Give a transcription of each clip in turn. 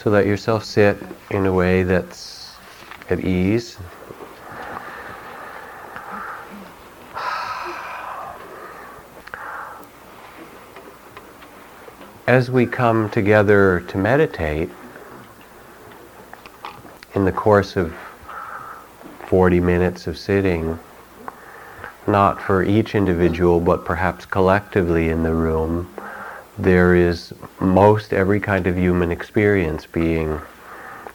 So let yourself sit in a way that's at ease. As we come together to meditate, in the course of 40 minutes of sitting, not for each individual, but perhaps collectively in the room, there is most every kind of human experience being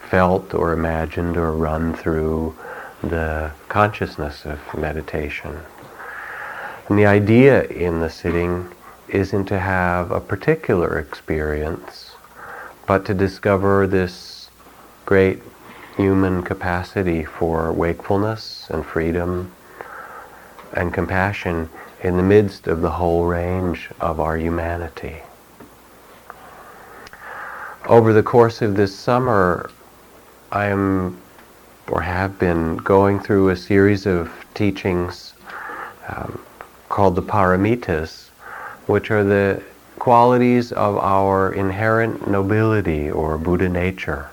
felt or imagined or run through the consciousness of meditation. And the idea in the sitting isn't to have a particular experience, but to discover this great human capacity for wakefulness and freedom and compassion in the midst of the whole range of our humanity. Over the course of this summer, I am or have been going through a series of teachings um, called the paramitas, which are the qualities of our inherent nobility or Buddha nature.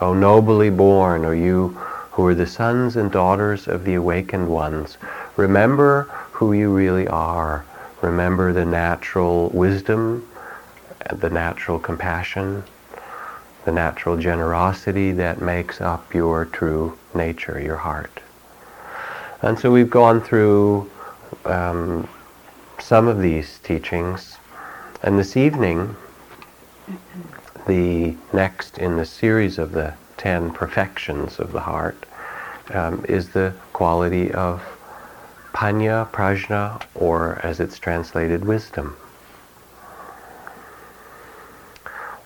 O nobly born, O you who are the sons and daughters of the awakened ones, remember who you really are. Remember the natural wisdom, the natural compassion, the natural generosity that makes up your true nature, your heart. And so we've gone through um, some of these teachings, and this evening the next in the series of the ten perfections of the heart um, is the quality of panya, prajna, or as it's translated, wisdom.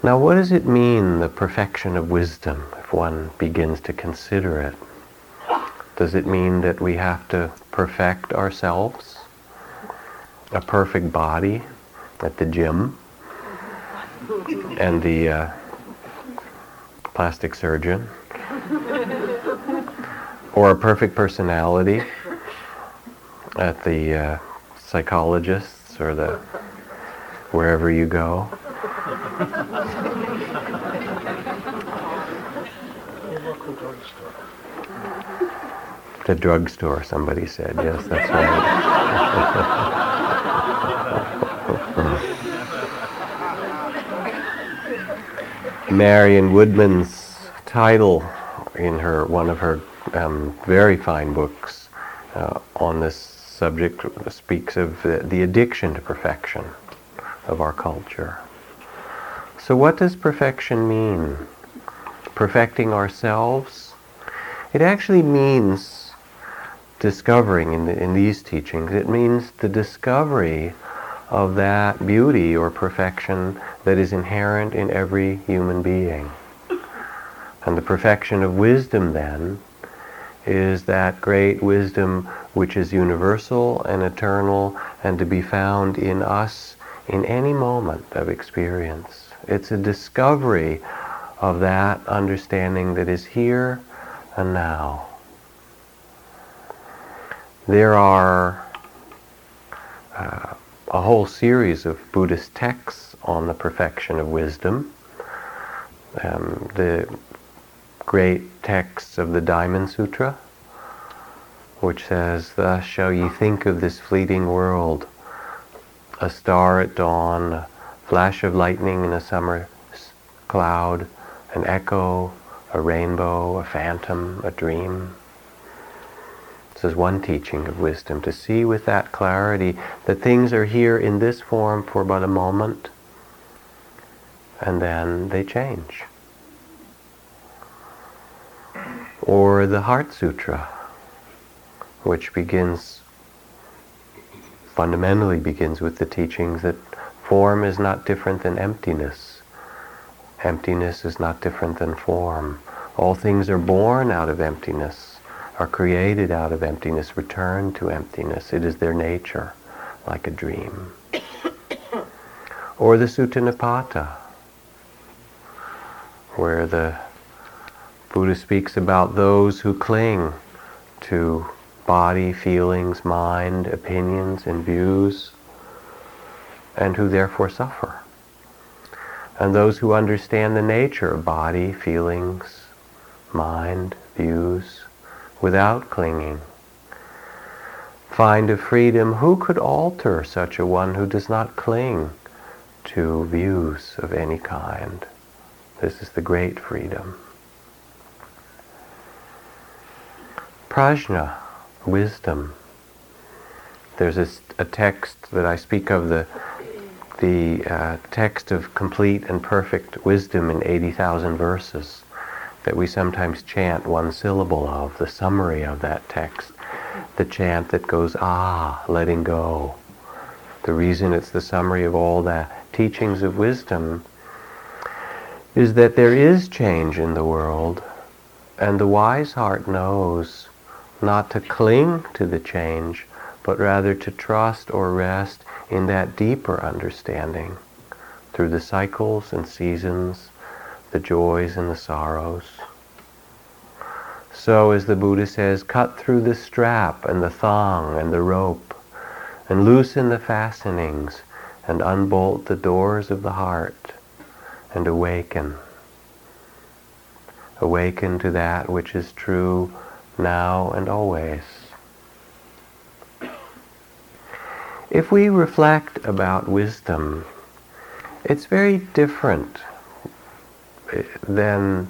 Now, what does it mean, the perfection of wisdom, if one begins to consider it? Does it mean that we have to perfect ourselves? A perfect body at the gym? and the uh, plastic surgeon, or a perfect personality at the uh, psychologists or the wherever you go. The drugstore, somebody said. Yes, that's right. Marion Woodman's title in her one of her um, very fine books uh, on this subject speaks of the, the addiction to perfection of our culture. So, what does perfection mean? Perfecting ourselves? It actually means discovering in, the, in these teachings, it means the discovery of that beauty or perfection that is inherent in every human being. And the perfection of wisdom then is that great wisdom which is universal and eternal and to be found in us in any moment of experience. It's a discovery of that understanding that is here and now. There are uh, a whole series of Buddhist texts on the perfection of wisdom. Um, the great texts of the Diamond Sutra, which says, Thus shall ye think of this fleeting world, a star at dawn, a flash of lightning in a summer cloud, an echo, a rainbow, a phantom, a dream. This is one teaching of wisdom, to see with that clarity that things are here in this form for but a moment, and then they change. Or the Heart Sutra, which begins, fundamentally begins with the teachings that form is not different than emptiness. Emptiness is not different than form. All things are born out of emptiness are created out of emptiness return to emptiness. It is their nature, like a dream. or the Sutta Nipata, where the Buddha speaks about those who cling to body, feelings, mind, opinions, and views, and who therefore suffer. and those who understand the nature of body, feelings, mind, views, without clinging. Find a freedom. Who could alter such a one who does not cling to views of any kind? This is the great freedom. Prajna, wisdom. There's a, a text that I speak of the the uh, text of complete and perfect wisdom in 80,000 verses that we sometimes chant one syllable of, the summary of that text, the chant that goes, ah, letting go. The reason it's the summary of all the teachings of wisdom is that there is change in the world, and the wise heart knows not to cling to the change, but rather to trust or rest in that deeper understanding through the cycles and seasons, the joys and the sorrows. So, as the Buddha says, cut through the strap and the thong and the rope, and loosen the fastenings, and unbolt the doors of the heart, and awaken. Awaken to that which is true now and always. If we reflect about wisdom, it's very different than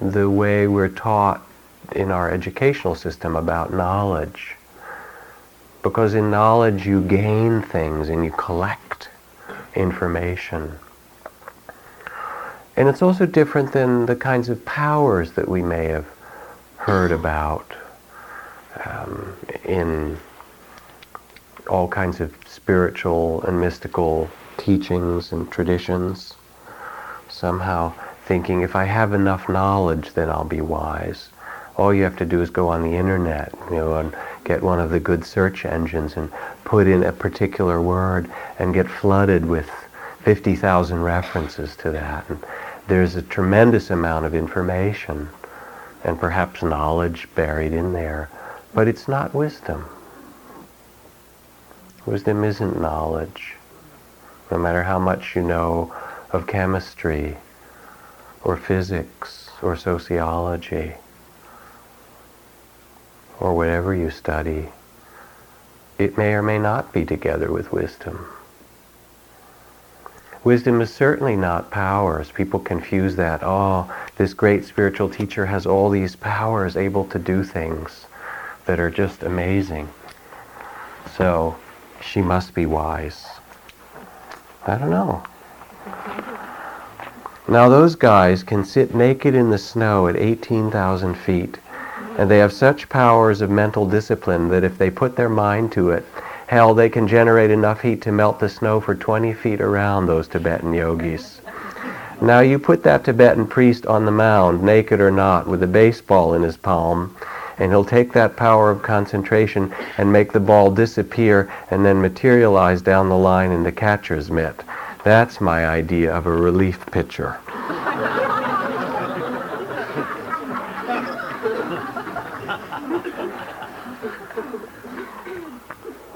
the way we're taught in our educational system about knowledge. Because in knowledge you gain things and you collect information. And it's also different than the kinds of powers that we may have heard about um, in all kinds of spiritual and mystical teachings and traditions. Somehow thinking if I have enough knowledge, then I'll be wise. All you have to do is go on the internet, you know, and get one of the good search engines and put in a particular word and get flooded with 50,000 references to that. And there's a tremendous amount of information and perhaps knowledge buried in there, but it's not wisdom. Wisdom isn't knowledge. No matter how much you know of chemistry or physics or sociology or whatever you study, it may or may not be together with wisdom. Wisdom is certainly not powers. People confuse that. Oh, this great spiritual teacher has all these powers, able to do things that are just amazing. So she must be wise. I don't know. Now those guys can sit naked in the snow at 18,000 feet, and they have such powers of mental discipline that if they put their mind to it, hell, they can generate enough heat to melt the snow for 20 feet around those Tibetan yogis. Now you put that Tibetan priest on the mound, naked or not, with a baseball in his palm, and he'll take that power of concentration and make the ball disappear and then materialize down the line in the catcher's mitt. That's my idea of a relief pitcher.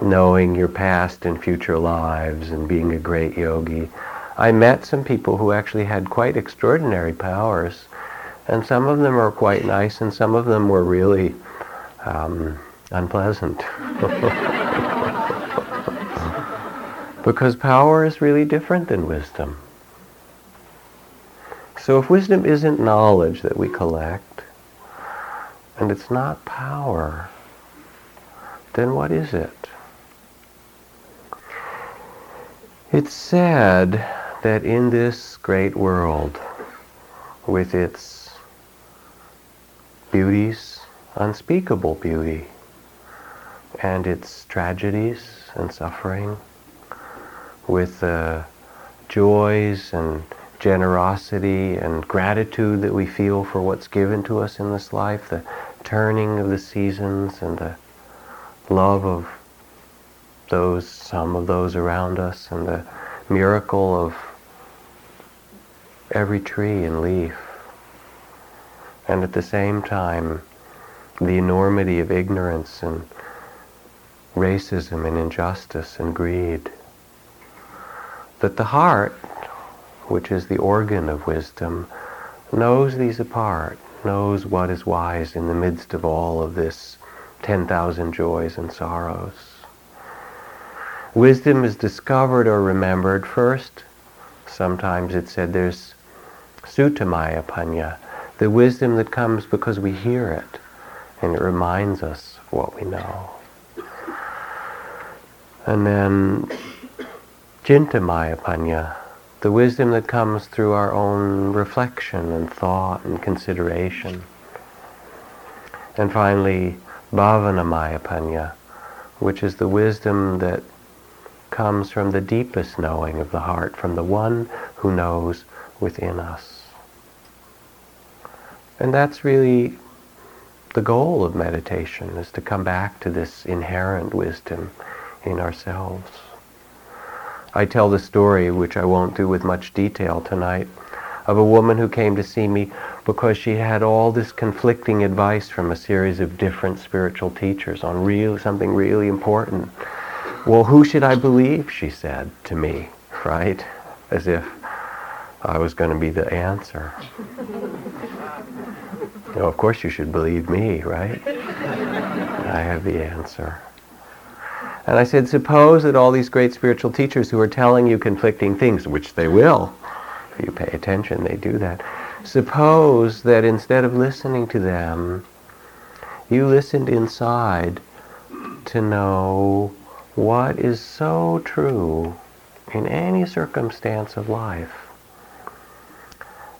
Knowing your past and future lives and being a great yogi. I met some people who actually had quite extraordinary powers and some of them are quite nice, and some of them were really um, unpleasant. because power is really different than wisdom. So if wisdom isn't knowledge that we collect, and it's not power, then what is it? It's said that in this great world, with its beauties, unspeakable beauty, and its tragedies and suffering, with the joys and generosity and gratitude that we feel for what's given to us in this life, the turning of the seasons and the love of those, some of those around us, and the miracle of every tree and leaf and at the same time the enormity of ignorance and racism and injustice and greed. That the heart, which is the organ of wisdom, knows these apart, knows what is wise in the midst of all of this 10,000 joys and sorrows. Wisdom is discovered or remembered first. Sometimes it's said there's sutamaya panya, the wisdom that comes because we hear it and it reminds us of what we know. And then Chintamaya Panya, the wisdom that comes through our own reflection and thought and consideration. And finally, Bhavanamaya Panya, which is the wisdom that comes from the deepest knowing of the heart, from the one who knows within us. And that's really the goal of meditation, is to come back to this inherent wisdom in ourselves. I tell the story, which I won't do with much detail tonight, of a woman who came to see me because she had all this conflicting advice from a series of different spiritual teachers on real something really important. Well, who should I believe? She said to me, right? As if I was going to be the answer. you know, of course you should believe me, right? I have the answer. And I said, suppose that all these great spiritual teachers who are telling you conflicting things, which they will, if you pay attention, they do that. Suppose that instead of listening to them, you listened inside to know what is so true in any circumstance of life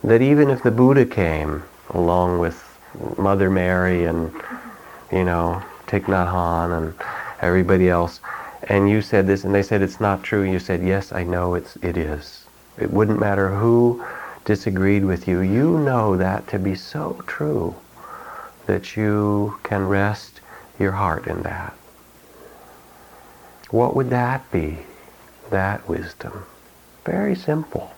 that even if the Buddha came along with Mother Mary and, you know, Thich Nhat Hanh and everybody else, and you said this, and they said it's not true. You said, yes, I know it's, it is. It wouldn't matter who disagreed with you. You know that to be so true that you can rest your heart in that. What would that be? That wisdom. Very simple.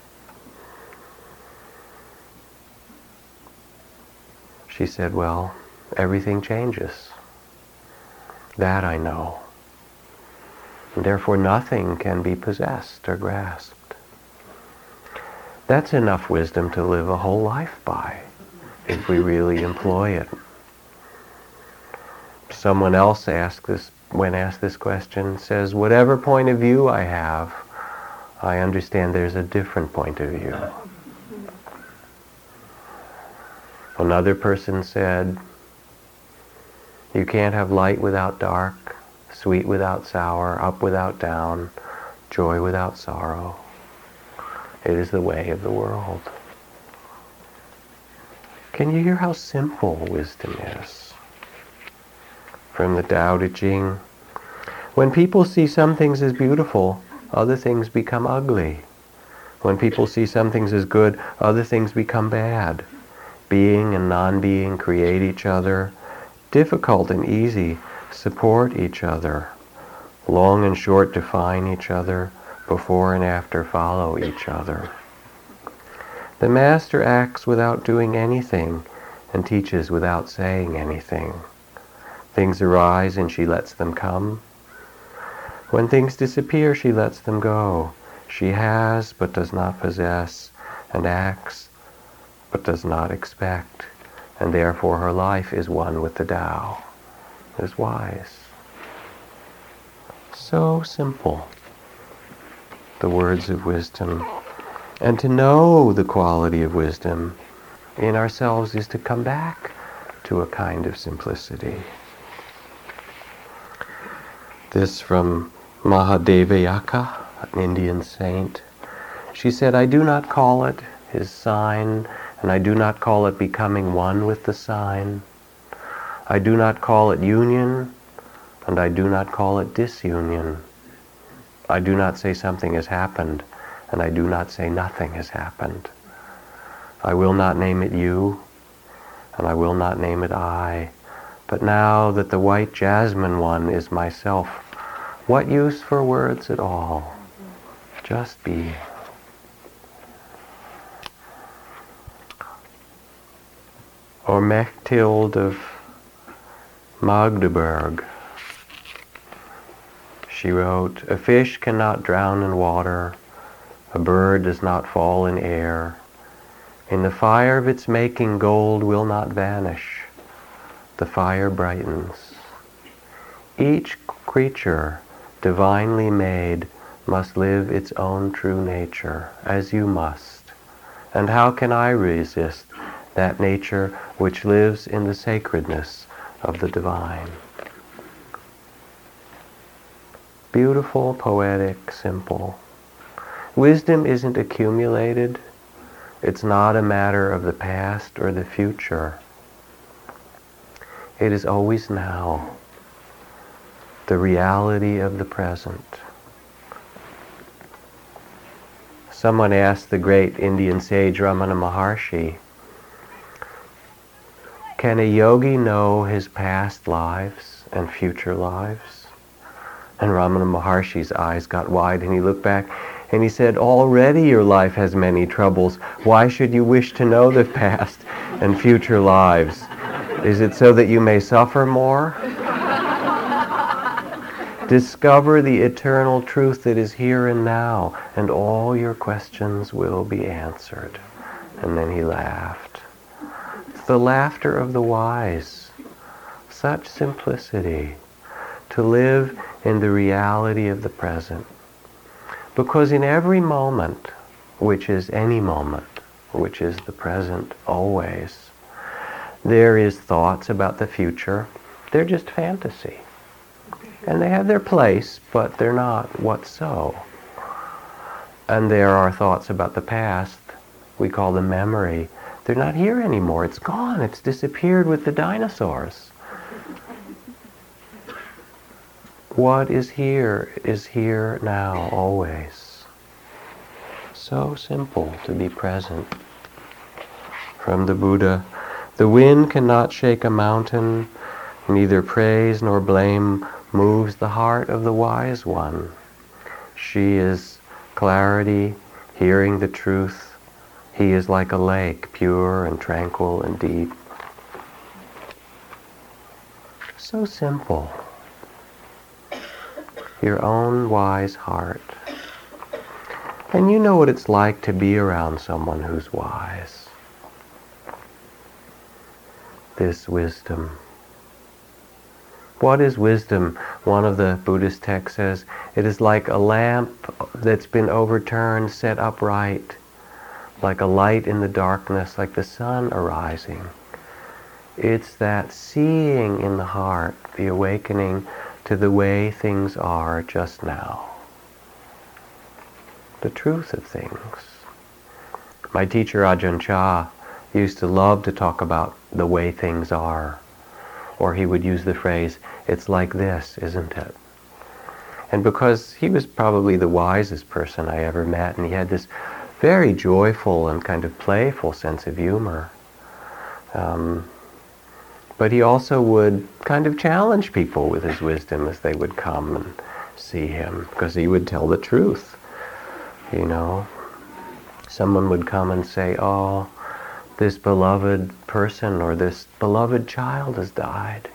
She said, well, everything changes. That I know. And therefore nothing can be possessed or grasped. That's enough wisdom to live a whole life by, if we really employ it. Someone else asked this, when asked this question, says, whatever point of view I have, I understand there's a different point of view. Another person said, you can't have light without dark, sweet without sour, up without down, joy without sorrow. It is the way of the world. Can you hear how simple wisdom is? From the Tao Te Ching. When people see some things as beautiful, other things become ugly. When people see some things as good, other things become bad. Being and non-being create each other difficult and easy support each other. Long and short define each other. Before and after follow each other. The Master acts without doing anything and teaches without saying anything. Things arise and she lets them come. When things disappear, she lets them go. She has but does not possess and acts but does not expect and therefore her life is one with the Tao. Is wise. So simple. The words of wisdom. And to know the quality of wisdom in ourselves is to come back to a kind of simplicity. This from Mahadeviyakka, an Indian saint. She said, I do not call it his sign and I do not call it becoming one with the sign. I do not call it union, and I do not call it disunion. I do not say something has happened, and I do not say nothing has happened. I will not name it you, and I will not name it I. But now that the white jasmine one is myself, what use for words at all? Just be. Or Mechtild of Magdeburg. She wrote, A fish cannot drown in water, A bird does not fall in air. In the fire of its making, gold will not vanish. The fire brightens. Each creature, divinely made, must live its own true nature, as you must. And how can I resist that nature which lives in the sacredness of the divine? Beautiful, poetic, simple. Wisdom isn't accumulated. It's not a matter of the past or the future. It is always now, the reality of the present. Someone asked the great Indian sage Ramana Maharshi, can a yogi know his past lives and future lives? And Ramana Maharshi's eyes got wide and he looked back and he said, already your life has many troubles. Why should you wish to know the past and future lives? Is it so that you may suffer more? Discover the eternal truth that is here and now, and all your questions will be answered. And then he laughed. The laughter of the wise. Such simplicity. To live in the reality of the present. Because in every moment, which is any moment, which is the present always, there is thoughts about the future. They're just fantasy. And they have their place, but they're not what so. And there are thoughts about the past. We call them memory. They're not here anymore. It's gone. It's disappeared with the dinosaurs. What is here is here now, always. So simple to be present. From the Buddha, the wind cannot shake a mountain, neither praise nor blame moves the heart of the wise one. She is clarity, hearing the truth. He is like a lake, pure and tranquil and deep. So simple. Your own wise heart. And you know what it's like to be around someone who's wise. This wisdom. What is wisdom? One of the Buddhist texts says, it is like a lamp that's been overturned, set upright, like a light in the darkness, like the sun arising. It's that seeing in the heart, the awakening to the way things are just now. The truth of things. My teacher Ajahn Chah used to love to talk about the way things are or he would use the phrase, it's like this, isn't it? And because he was probably the wisest person I ever met, and he had this very joyful and kind of playful sense of humor. Um, but he also would kind of challenge people with his wisdom as they would come and see him, because he would tell the truth. You know, someone would come and say, "Oh, this beloved person or this beloved child has died.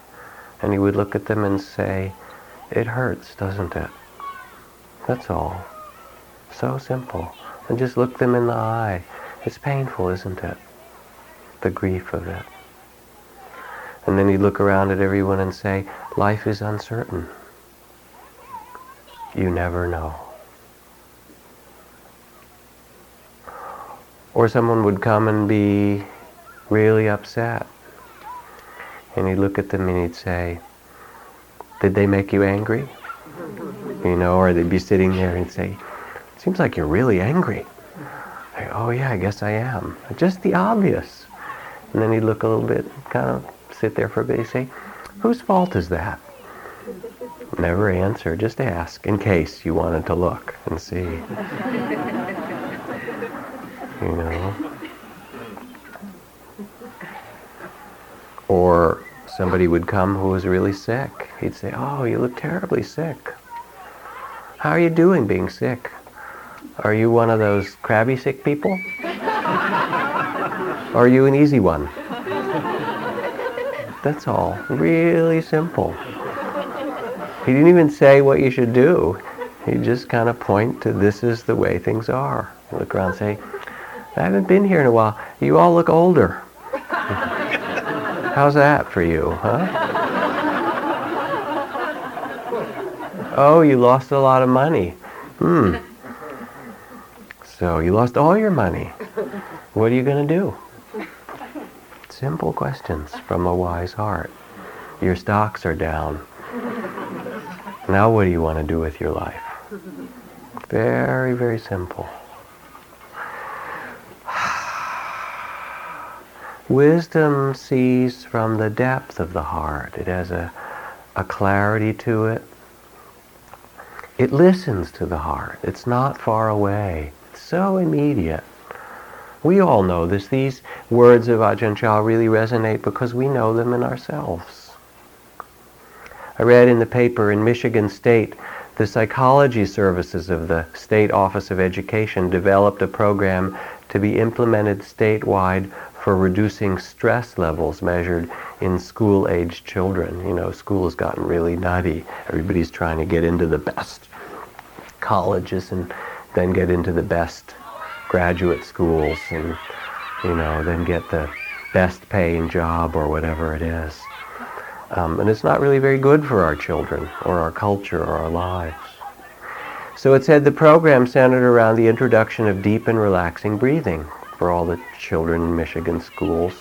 And he would look at them and say, it hurts, doesn't it? That's all. So simple. And just look them in the eye. It's painful, isn't it? The grief of it. And then he'd look around at everyone and say, life is uncertain. You never know. Or someone would come and be really upset. And he'd look at them and he'd say, did they make you angry? You know, or they'd be sitting there and say, seems like you're really angry. Oh yeah, I guess I am. Just the obvious. And then he'd look a little bit, kind of sit there for a bit, he'd say, whose fault is that? Never answer, just ask, in case you wanted to look and see you know. Or somebody would come who was really sick. He'd say, oh, you look terribly sick. How are you doing being sick? Are you one of those crabby sick people? are you an easy one? That's all. Really simple. He didn't even say what you should do. He'd just kind of point to this is the way things are. Look around and say, I haven't been here in a while. You all look older. How's that for you, huh? oh, you lost a lot of money. Hmm. So you lost all your money. What are you going to do? Simple questions from a wise heart. Your stocks are down. Now what do you want to do with your life? Very, very simple. Wisdom sees from the depth of the heart. It has a, a clarity to it. It listens to the heart. It's not far away. So immediate. We all know this. These words of Ajahn Chah really resonate because we know them in ourselves. I read in the paper in Michigan State, the psychology services of the State Office of Education developed a program to be implemented statewide for reducing stress levels measured in school-aged children. You know, school has gotten really nutty. Everybody's trying to get into the best colleges and then get into the best graduate schools and, you know, then get the best paying job or whatever it is. Um, and it's not really very good for our children or our culture or our lives. So it said the program centered around the introduction of deep and relaxing breathing for all the children in Michigan schools.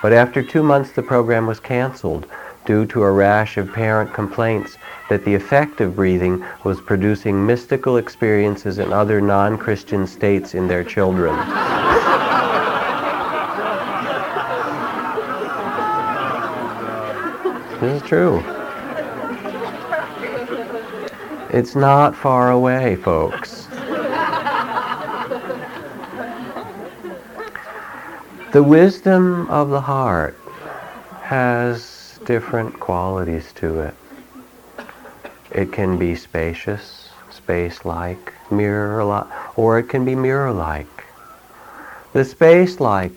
But after two months, the program was canceled due to a rash of parent complaints that the effect of breathing was producing mystical experiences in other non-Christian states in their children. this is true. It's not far away, folks. The wisdom of the heart has different qualities to it. It can be spacious, space-like, mirror-like, or it can be mirror-like. The space-like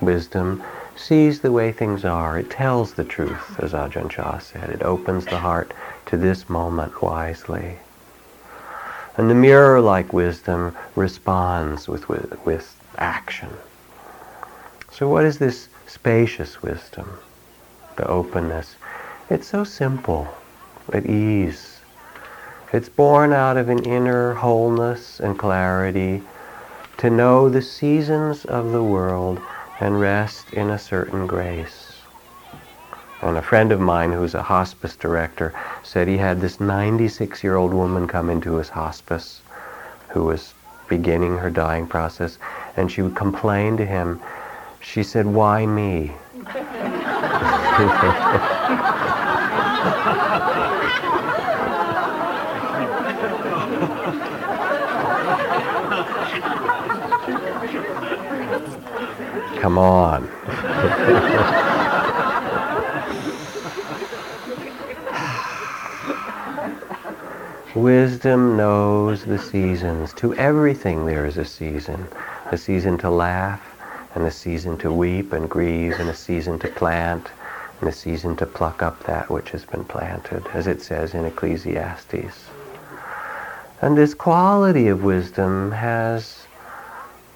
wisdom sees the way things are. It tells the truth, as Ajahn Chah said. It opens the heart to this moment wisely. And the mirror-like wisdom responds with, with, with action. So what is this spacious wisdom? The openness. It's so simple, at ease. It's born out of an inner wholeness and clarity to know the seasons of the world and rest in a certain grace. And a friend of mine who's a hospice director said he had this 96-year-old woman come into his hospice who was beginning her dying process and she would complain to him she said, why me? Come on. Wisdom knows the seasons. To everything there is a season. A season to laugh, and a season to weep and grieve, and a season to plant, a season to pluck up that which has been planted, as it says in Ecclesiastes. And this quality of wisdom has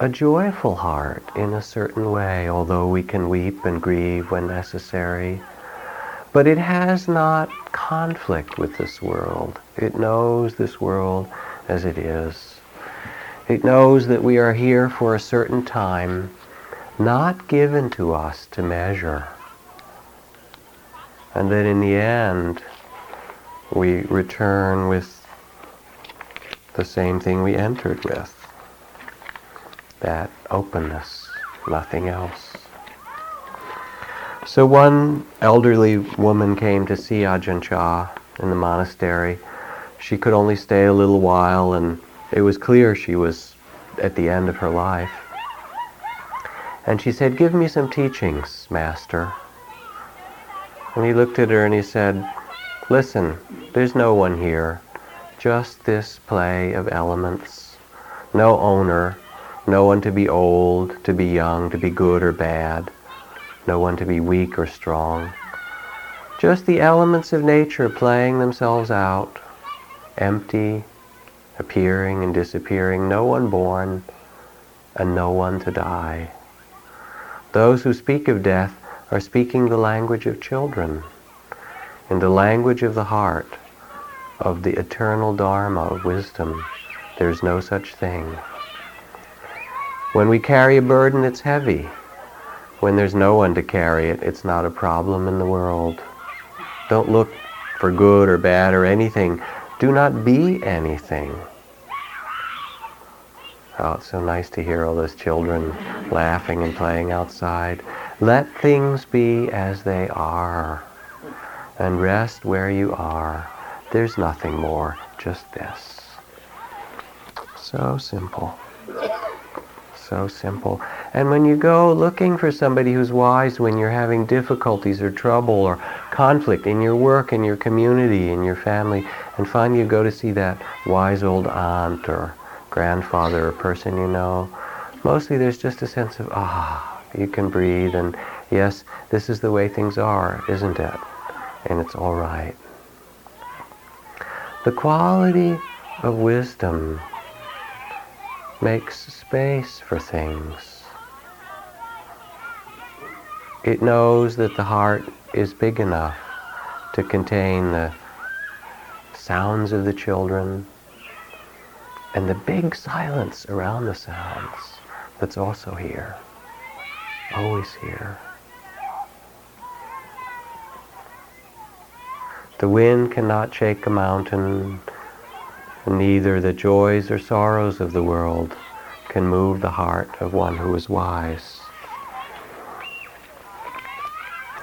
a joyful heart in a certain way, although we can weep and grieve when necessary. But it has not conflict with this world. It knows this world as it is. It knows that we are here for a certain time not given to us to measure. And then in the end, we return with the same thing we entered with. That openness, nothing else. So one elderly woman came to see Ajahn Chah in the monastery. She could only stay a little while and it was clear she was at the end of her life. And she said, give me some teachings, Master. And he looked at her and he said, listen, there's no one here. Just this play of elements. No owner. No one to be old, to be young, to be good or bad. No one to be weak or strong. Just the elements of nature playing themselves out. Empty, appearing and disappearing, no one born and no one to die. Those who speak of death are speaking the language of children, in the language of the heart, of the eternal Dharma of wisdom. There's no such thing. When we carry a burden, it's heavy. When there's no one to carry it, it's not a problem in the world. Don't look for good or bad or anything. Do not be anything. Oh, it's so nice to hear all those children laughing and playing outside. Let things be as they are and rest where you are. There's nothing more, just this. So simple. So simple. And when you go looking for somebody who's wise when you're having difficulties or trouble or conflict in your work, in your community, in your family, and finally you go to see that wise old aunt or grandfather or person you know, mostly there's just a sense of, ah, you can breathe and yes, this is the way things are, isn't it? And it's all right. The quality of wisdom makes space for things. It knows that the heart is big enough to contain the sounds of the children, and the big silence around the sounds that's also here, always here. The wind cannot shake a mountain, and neither the joys or sorrows of the world can move the heart of one who is wise.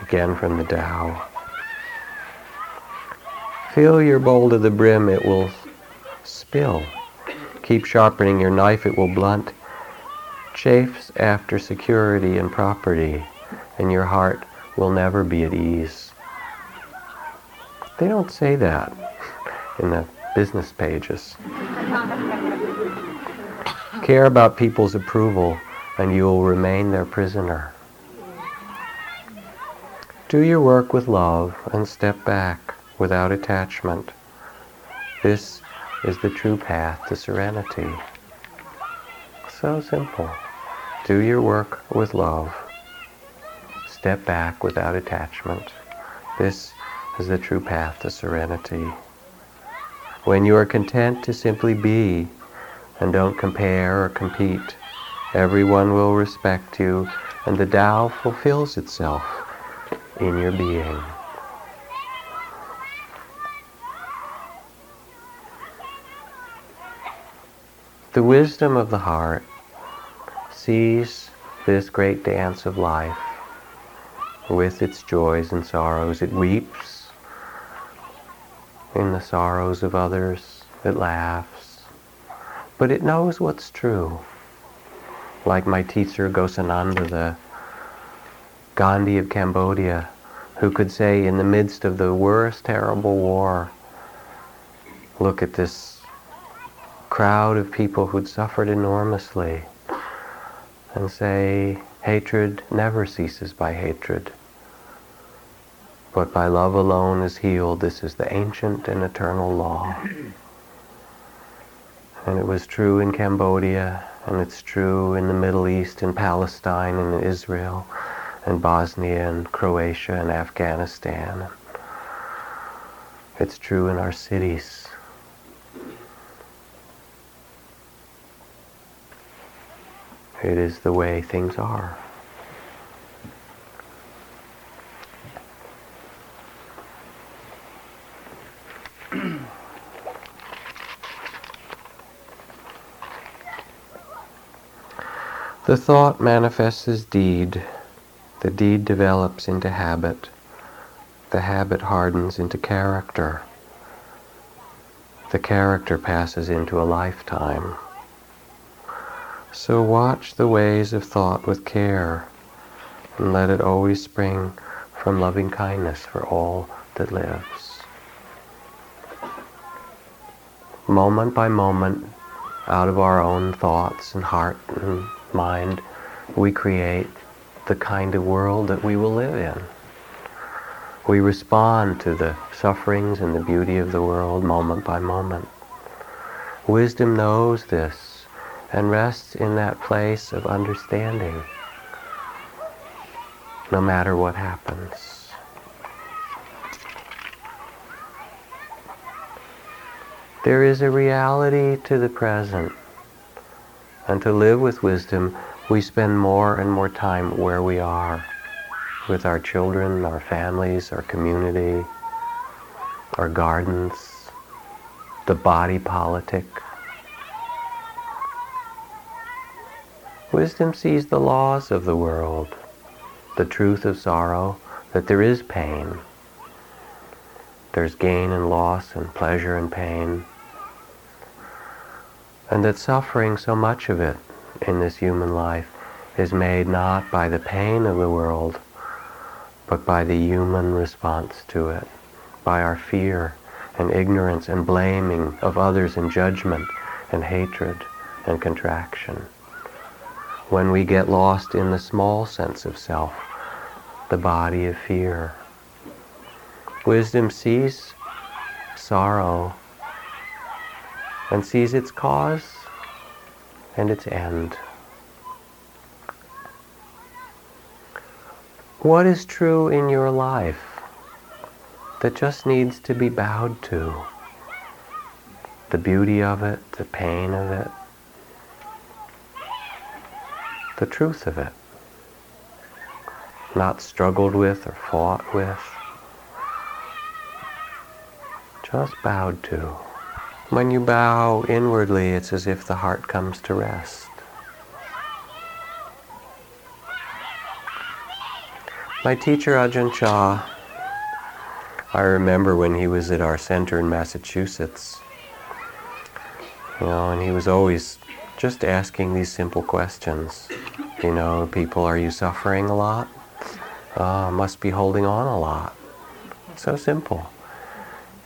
Again from the Tao. Fill your bowl to the brim, it will spill. Keep sharpening your knife, it will blunt. Chafes after security and property, and your heart will never be at ease. They don't say that in the business pages. Care about people's approval, and you will remain their prisoner. Do your work with love and step back without attachment. This is the true path to serenity. So simple. Do your work with love. Step back without attachment. This is the true path to serenity. When you are content to simply be and don't compare or compete, everyone will respect you and the Tao fulfills itself in your being. The wisdom of the heart sees this great dance of life with its joys and sorrows. It weeps in the sorrows of others. It laughs. But it knows what's true. Like my teacher Ghosananda, the Gandhi of Cambodia, who could say in the midst of the worst terrible war, look at this crowd of people who'd suffered enormously and say, hatred never ceases by hatred. But by love alone is healed. This is the ancient and eternal law. And it was true in Cambodia, and it's true in the Middle East, in Palestine, and in Israel, and Bosnia, and Croatia, and Afghanistan. It's true in our cities. It is the way things are. the thought manifests as deed. The deed develops into habit. The habit hardens into character. The character passes into a lifetime. So watch the ways of thought with care and let it always spring from loving kindness for all that lives. Moment by moment, out of our own thoughts and heart and mind, we create the kind of world that we will live in. We respond to the sufferings and the beauty of the world moment by moment. Wisdom knows this and rests in that place of understanding no matter what happens. There is a reality to the present. And to live with wisdom, we spend more and more time where we are, with our children, our families, our community, our gardens, the body politic. Wisdom sees the laws of the world, the truth of sorrow, that there is pain. There's gain and loss and pleasure and pain and that suffering, so much of it in this human life, is made not by the pain of the world, but by the human response to it, by our fear and ignorance and blaming of others and judgment and hatred and contraction. When we get lost in the small sense of self, the body of fear. Wisdom sees sorrow and sees its cause and its end. What is true in your life that just needs to be bowed to? The beauty of it, the pain of it, the truth of it. Not struggled with or fought with. Just bowed to. When you bow inwardly, it's as if the heart comes to rest. My teacher Ajahn Chah, I remember when he was at our center in Massachusetts, you know, and he was always just asking these simple questions. You know, people, are you suffering a lot? Oh, must be holding on a lot. So simple.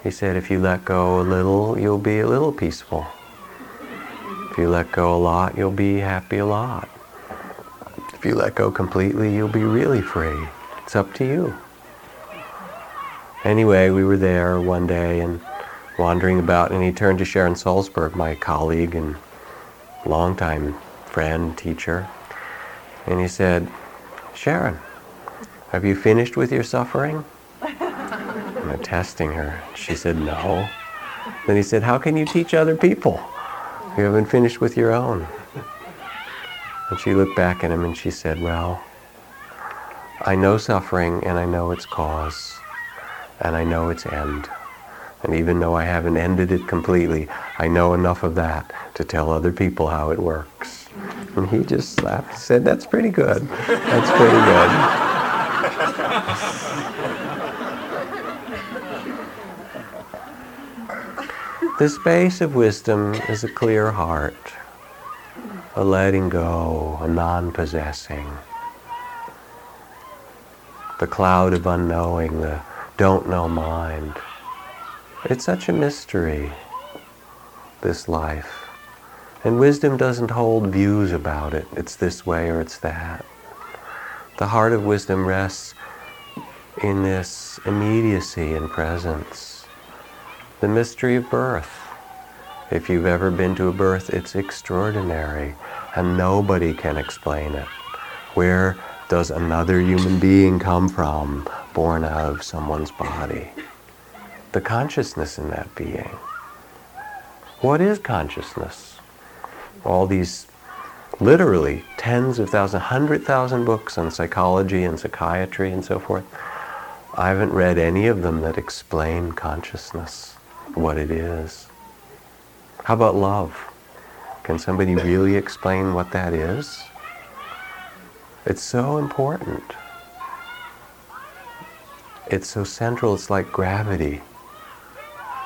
He said, if you let go a little, you'll be a little peaceful. If you let go a lot, you'll be happy a lot. If you let go completely, you'll be really free. It's up to you. Anyway, we were there one day and wandering about, and he turned to Sharon Salzberg, my colleague and longtime friend, teacher, and he said, Sharon, have you finished with your suffering? I'm testing her. She said, no. Then he said, how can you teach other people? You haven't finished with your own. And she looked back at him and she said, well, I know suffering and I know its cause and I know its end. And even though I haven't ended it completely, I know enough of that to tell other people how it works. And he just laughed and said, that's pretty good. That's pretty good. The space of wisdom is a clear heart, a letting go, a non-possessing. The cloud of unknowing, the don't know mind. It's such a mystery, this life. And wisdom doesn't hold views about it. It's this way or it's that. The heart of wisdom rests in this immediacy and presence the mystery of birth. If you've ever been to a birth, it's extraordinary, and nobody can explain it. Where does another human being come from, born of someone's body? The consciousness in that being. What is consciousness? All these literally tens of thousands, hundred thousand books on psychology and psychiatry and so forth. I haven't read any of them that explain consciousness what it is. How about love? Can somebody really explain what that is? It's so important. It's so central, it's like gravity.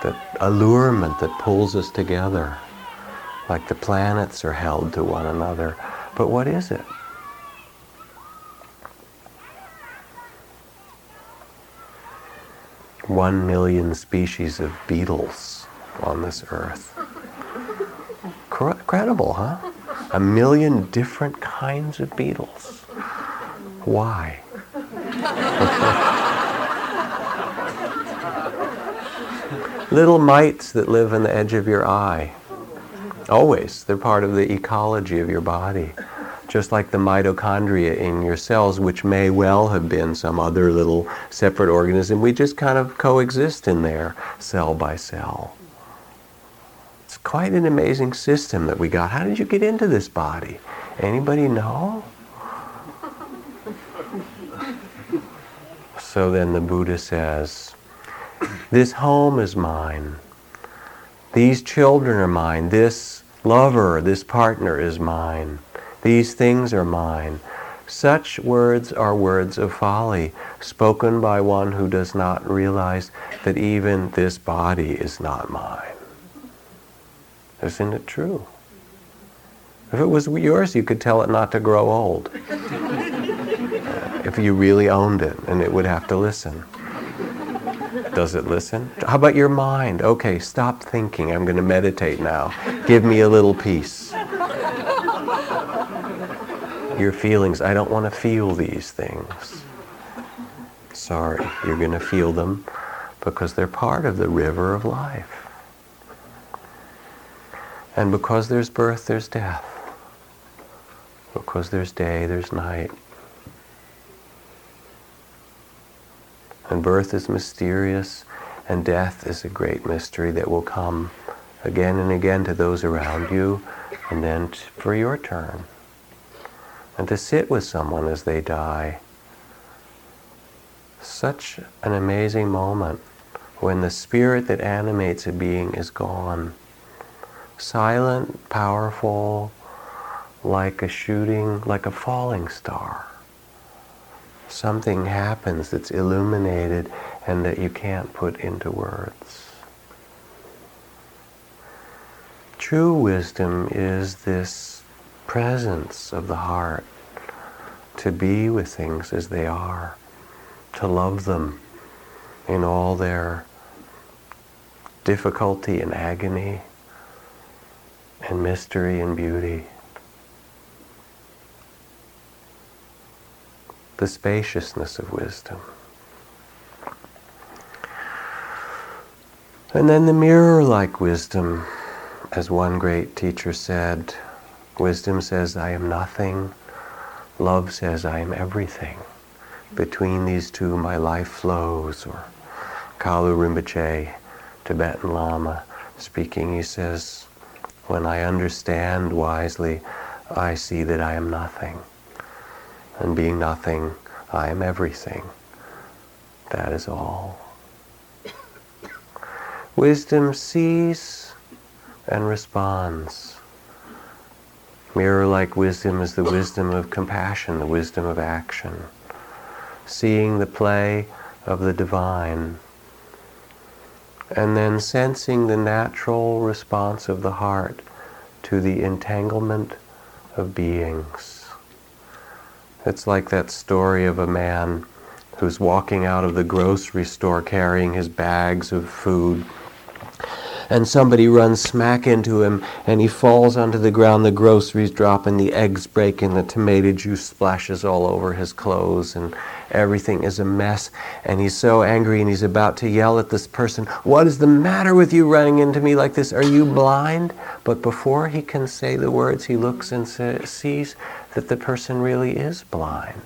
That allurement that pulls us together. Like the planets are held to one another. But what is it? one million species of beetles on this earth. Incredible, huh? A million different kinds of beetles. Why? Little mites that live in the edge of your eye. Always. They're part of the ecology of your body. Just like the mitochondria in your cells, which may well have been some other little separate organism, we just kind of coexist in there, cell by cell. It's quite an amazing system that we got. How did you get into this body? Anybody know? So then the Buddha says, This home is mine. These children are mine. This lover, this partner is mine. These things are mine. Such words are words of folly, spoken by one who does not realize that even this body is not mine. Isn't it true? If it was yours, you could tell it not to grow old. if you really owned it, and it would have to listen. Does it listen? How about your mind? Okay, stop thinking. I'm going to meditate now. Give me a little peace. Your feelings, I don't want to feel these things. Sorry, you're going to feel them because they're part of the river of life. And because there's birth, there's death. Because there's day, there's night. And birth is mysterious, and death is a great mystery that will come again and again to those around you, and then t- for your turn. And to sit with someone as they die. Such an amazing moment when the spirit that animates a being is gone. Silent, powerful, like a shooting, like a falling star something happens that's illuminated and that you can't put into words. True wisdom is this presence of the heart to be with things as they are, to love them in all their difficulty and agony and mystery and beauty. The spaciousness of wisdom. And then the mirror like wisdom, as one great teacher said, wisdom says, I am nothing. Love says, I am everything. Between these two, my life flows. Or Kalu Rinpoche, Tibetan Lama, speaking, he says, When I understand wisely, I see that I am nothing and being nothing, I am everything. That is all. Wisdom sees and responds. Mirror like wisdom is the wisdom of compassion, the wisdom of action. Seeing the play of the divine. And then sensing the natural response of the heart to the entanglement of beings. It's like that story of a man who's walking out of the grocery store carrying his bags of food. And somebody runs smack into him and he falls onto the ground. The groceries drop and the eggs break and the tomato juice splashes all over his clothes and everything is a mess. And he's so angry and he's about to yell at this person, What is the matter with you running into me like this? Are you blind? But before he can say the words, he looks and sees that the person really is blind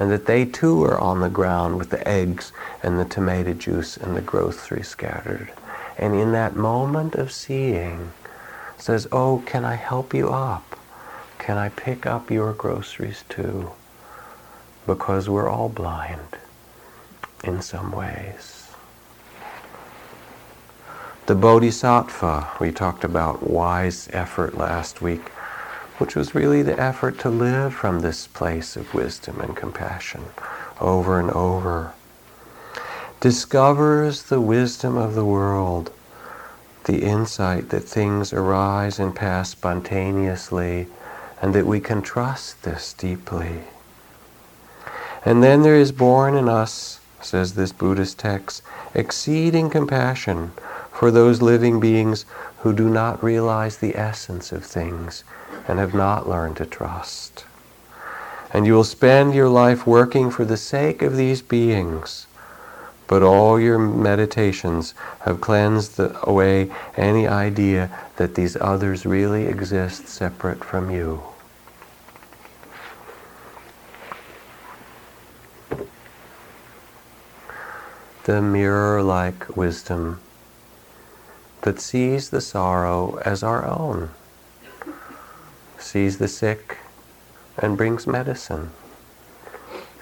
and that they too are on the ground with the eggs and the tomato juice and the groceries scattered. And in that moment of seeing, says, Oh, can I help you up? Can I pick up your groceries too? Because we're all blind in some ways. The Bodhisattva, we talked about wise effort last week which was really the effort to live from this place of wisdom and compassion over and over, discovers the wisdom of the world, the insight that things arise and pass spontaneously, and that we can trust this deeply. And then there is born in us, says this Buddhist text, exceeding compassion for those living beings who do not realize the essence of things and have not learned to trust. And you will spend your life working for the sake of these beings but all your meditations have cleansed away any idea that these others really exist separate from you. The mirror like wisdom that sees the sorrow as our own, sees the sick and brings medicine,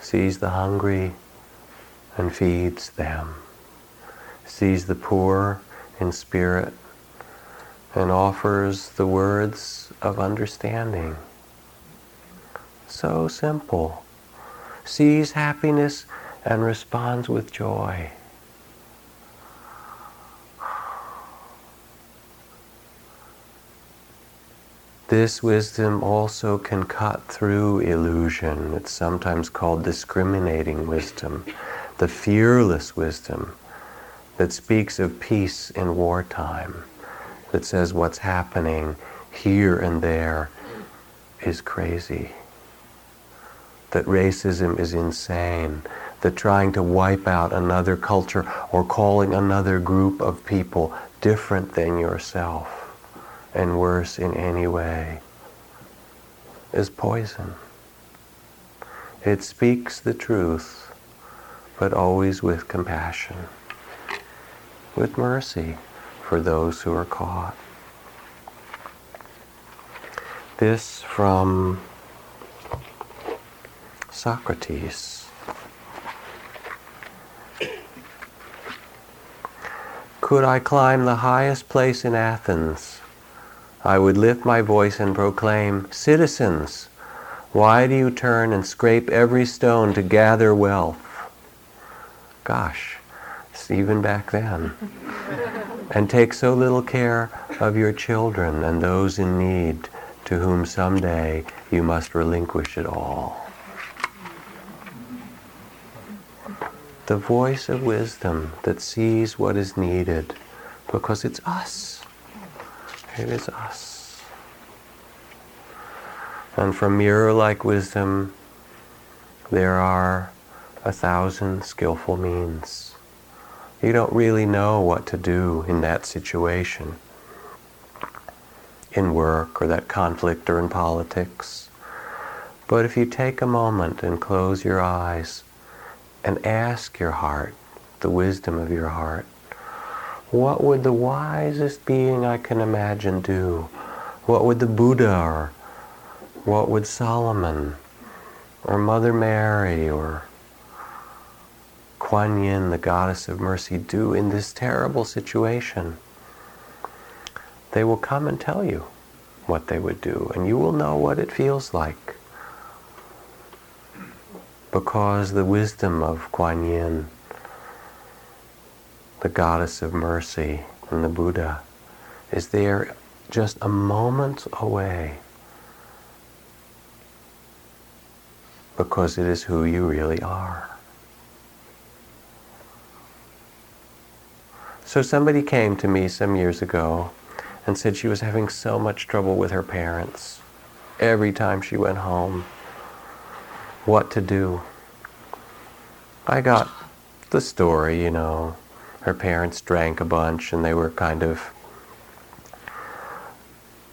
sees the hungry and feeds them, sees the poor in spirit and offers the words of understanding. So simple. Sees happiness and responds with joy. This wisdom also can cut through illusion. It's sometimes called discriminating wisdom the fearless wisdom that speaks of peace in wartime, that says what's happening here and there is crazy, that racism is insane, that trying to wipe out another culture or calling another group of people different than yourself and worse in any way is poison. It speaks the truth but always with compassion, with mercy for those who are caught. This from Socrates. Could I climb the highest place in Athens, I would lift my voice and proclaim, Citizens, why do you turn and scrape every stone to gather wealth? Gosh, even back then. and take so little care of your children and those in need to whom someday you must relinquish it all. The voice of wisdom that sees what is needed because it's us. It is us. And from mirror like wisdom, there are a thousand skillful means. You don't really know what to do in that situation, in work or that conflict or in politics. But if you take a moment and close your eyes and ask your heart, the wisdom of your heart, what would the wisest being I can imagine do? What would the Buddha or what would Solomon or Mother Mary or Kuan Yin, the goddess of mercy, do in this terrible situation? They will come and tell you what they would do, and you will know what it feels like. Because the wisdom of Kuan Yin, the goddess of mercy, and the Buddha is there just a moment away. Because it is who you really are. So somebody came to me some years ago and said she was having so much trouble with her parents every time she went home. What to do? I got the story, you know. Her parents drank a bunch and they were kind of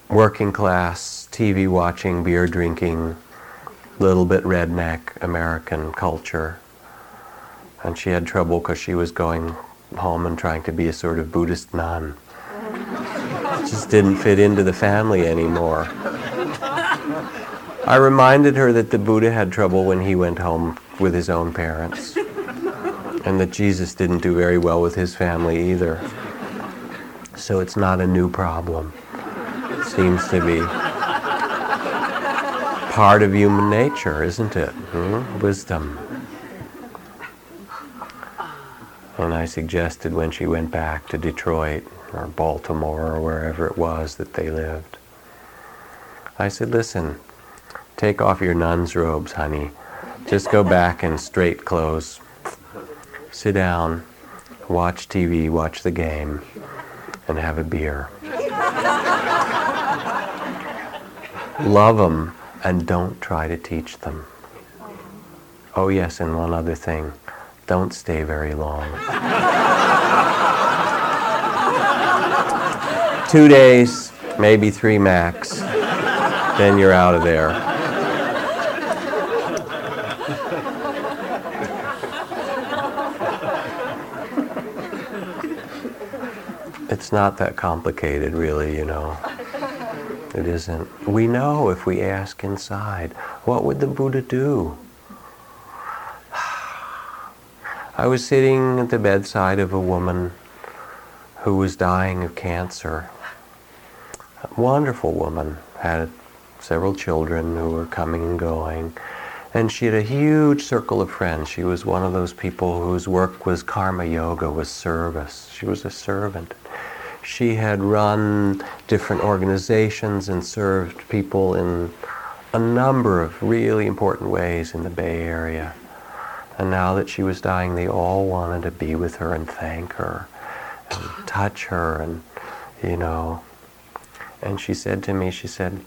working class, TV watching, beer drinking, little bit redneck American culture. And she had trouble because she was going home and trying to be a sort of Buddhist nun. Just didn't fit into the family anymore. I reminded her that the Buddha had trouble when he went home with his own parents, and that Jesus didn't do very well with his family either. So it's not a new problem. It seems to be part of human nature, isn't it? Hmm? Wisdom. And I suggested when she went back to Detroit or Baltimore or wherever it was that they lived, I said, listen, take off your nun's robes, honey. Just go back in straight clothes. Sit down, watch TV, watch the game, and have a beer. Love them and don't try to teach them. Oh, yes, and one other thing don't stay very long. Two days, maybe three max, then you're out of there. It's not that complicated, really, you know. It isn't. We know if we ask inside, what would the Buddha do? I was sitting at the bedside of a woman who was dying of cancer. A wonderful woman, had several children who were coming and going. And she had a huge circle of friends. She was one of those people whose work was karma yoga, was service. She was a servant. She had run different organizations and served people in a number of really important ways in the Bay Area. And now that she was dying, they all wanted to be with her and thank her and touch her and, you know. And she said to me, she said,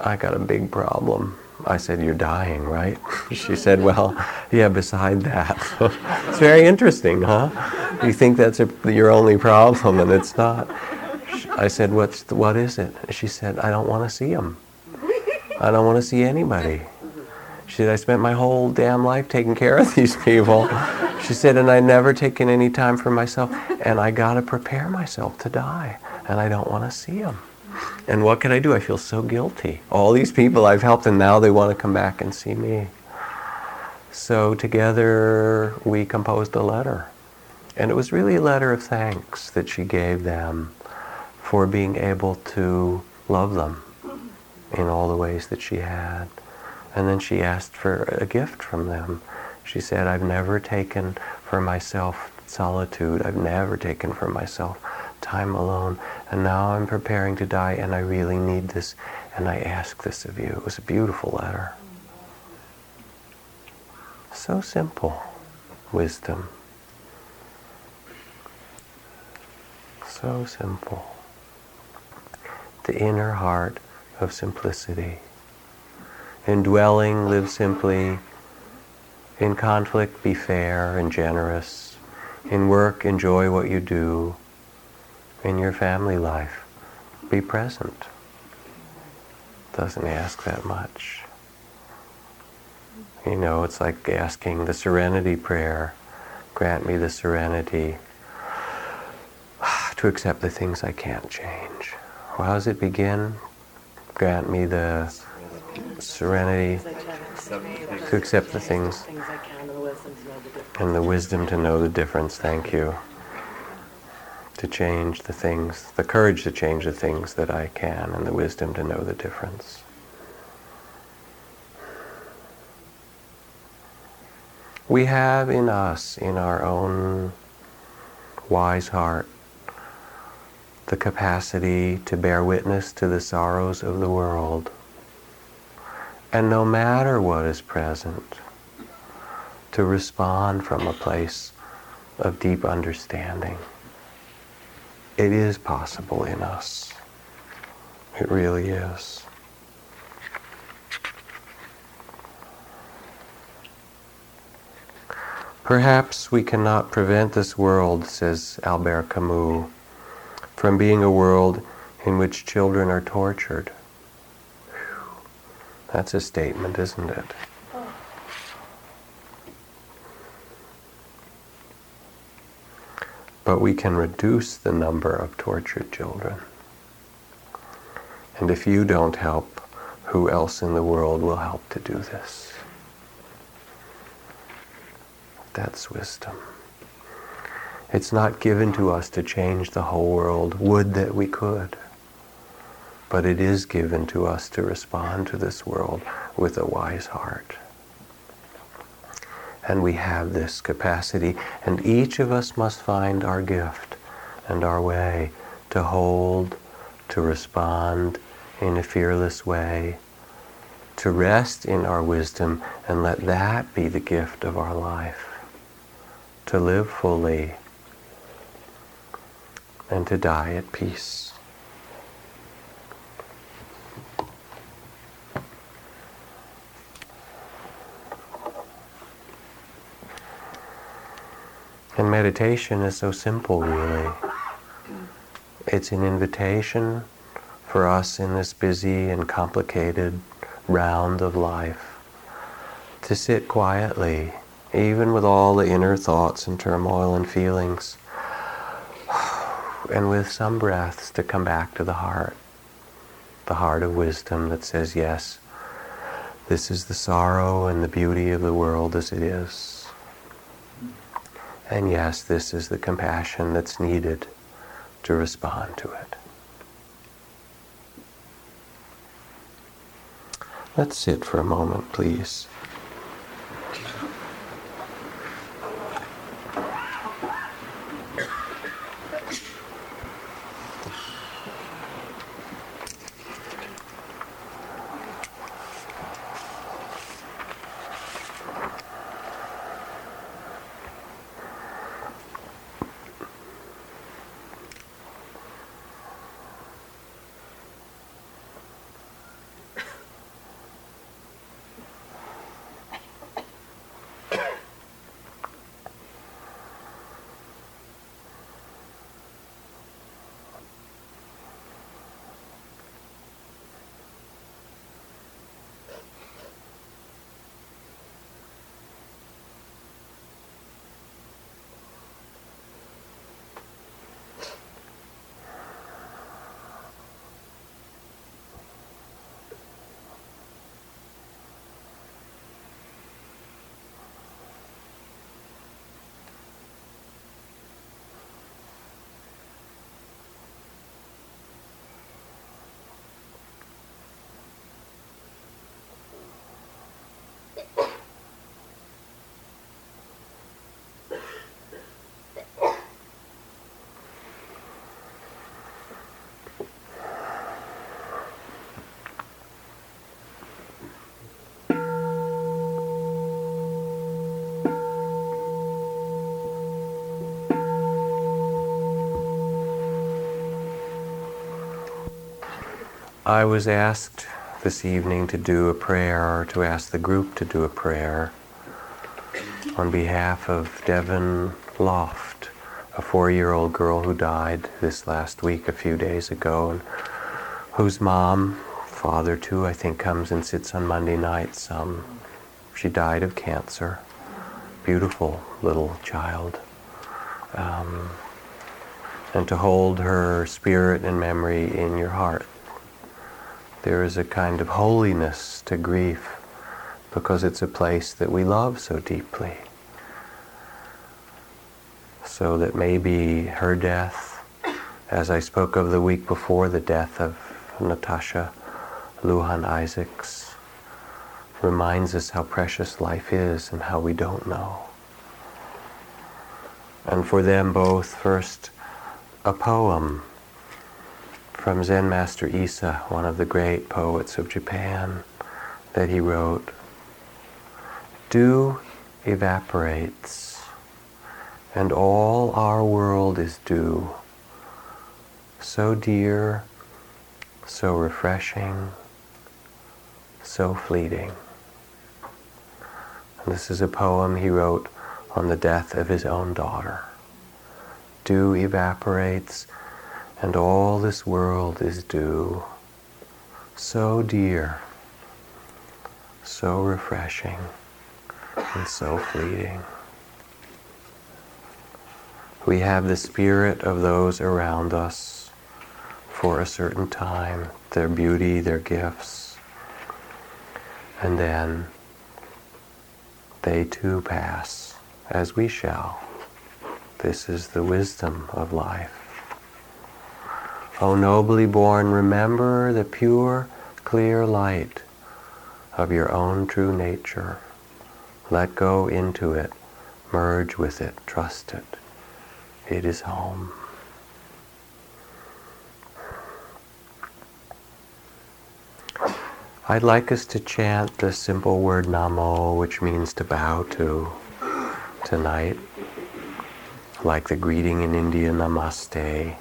I got a big problem. I said, You're dying, right? She said, Well, yeah, beside that. it's very interesting, huh? You think that's a, your only problem, and it's not. I said, What's the, What is it? She said, I don't want to see him. I don't want to see anybody. She said, I spent my whole damn life taking care of these people. She said, and I never taken any time for myself, and I got to prepare myself to die, and I don't want to see them. And what can I do? I feel so guilty. All these people I've helped, and now they want to come back and see me. So together we composed a letter. And it was really a letter of thanks that she gave them for being able to love them in all the ways that she had. And then she asked for a gift from them. She said, I've never taken for myself solitude. I've never taken for myself time alone. And now I'm preparing to die and I really need this. And I ask this of you. It was a beautiful letter. So simple. Wisdom. So simple. The inner heart of simplicity. In dwelling, live simply. In conflict, be fair and generous. In work, enjoy what you do in your family life. Be present. Doesn't ask that much. You know, it's like asking the serenity prayer grant me the serenity to accept the things I can't change. Well, how does it begin? Grant me the serenity to accept the things and the wisdom to know the difference. Thank you to change the things, the courage to change the things that I can, and the wisdom to know the difference. We have in us, in our own wise heart, the capacity to bear witness to the sorrows of the world. And no matter what is present, to respond from a place of deep understanding. It is possible in us. It really is. Perhaps we cannot prevent this world, says Albert Camus, from being a world in which children are tortured. That's a statement, isn't it? But we can reduce the number of tortured children. And if you don't help, who else in the world will help to do this? That's wisdom. It's not given to us to change the whole world. Would that we could. But it is given to us to respond to this world with a wise heart. And we have this capacity. And each of us must find our gift and our way to hold, to respond in a fearless way, to rest in our wisdom and let that be the gift of our life. To live fully and to die at peace. And meditation is so simple, really. It's an invitation for us in this busy and complicated round of life to sit quietly, even with all the inner thoughts and turmoil and feelings, and with some breaths to come back to the heart, the heart of wisdom that says, yes, this is the sorrow and the beauty of the world as it is. And yes, this is the compassion that's needed to respond to it. Let's sit for a moment, please. I was asked this evening to do a prayer, or to ask the group to do a prayer on behalf of Devon Loft, a four-year-old girl who died this last week, a few days ago, and whose mom, father too, I think, comes and sits on Monday nights. Um, she died of cancer. Beautiful little child. Um, and to hold her spirit and memory in your heart there is a kind of holiness to grief because it's a place that we love so deeply. So that maybe her death, as I spoke of the week before, the death of Natasha Luhan Isaacs, reminds us how precious life is and how we don't know. And for them both, first, a poem from Zen Master Issa, one of the great poets of Japan, that he wrote, Dew evaporates, and all our world is dew, so dear, so refreshing, so fleeting. And this is a poem he wrote on the death of his own daughter. Dew evaporates, and all this world is dew, so dear, so refreshing, and so fleeting. We have the spirit of those around us for a certain time, their beauty, their gifts, and then they too pass, as we shall. This is the wisdom of life. O nobly born, remember the pure, clear light of your own true nature. Let go into it, merge with it, trust it. It is home. I'd like us to chant the simple word Namo, which means to bow to, tonight. Like the greeting in India, Namaste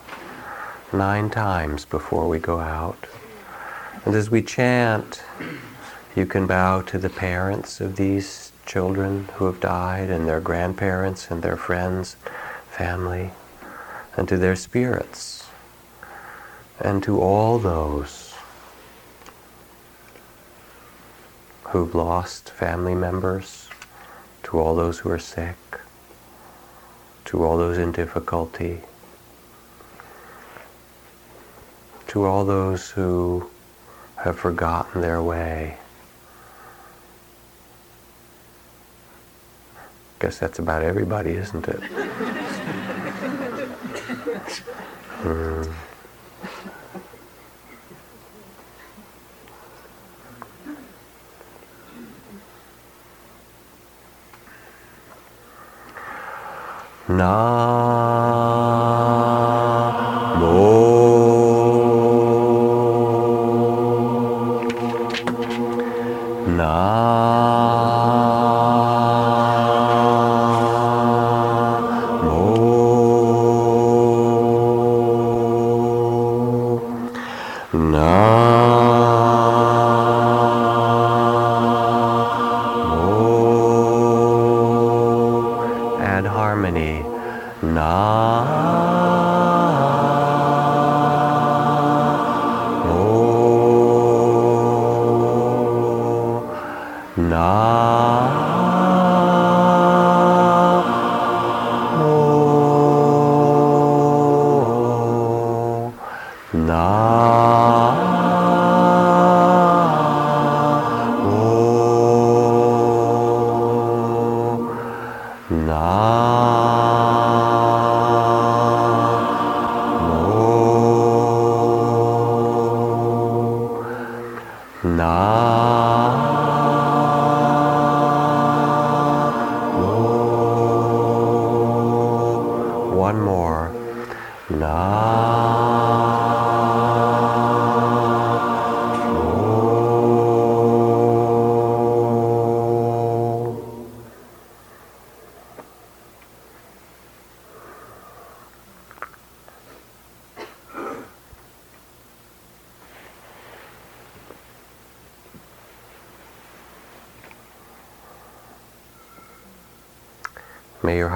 nine times before we go out. And as we chant, you can bow to the parents of these children who have died and their grandparents and their friends, family, and to their spirits, and to all those who've lost family members, to all those who are sick, to all those in difficulty, to all those who have forgotten their way. Guess that's about everybody, isn't it? Hmm. Add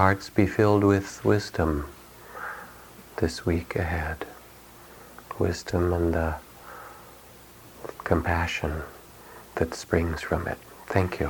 hearts be filled with wisdom this week ahead. Wisdom and the compassion that springs from it. Thank you.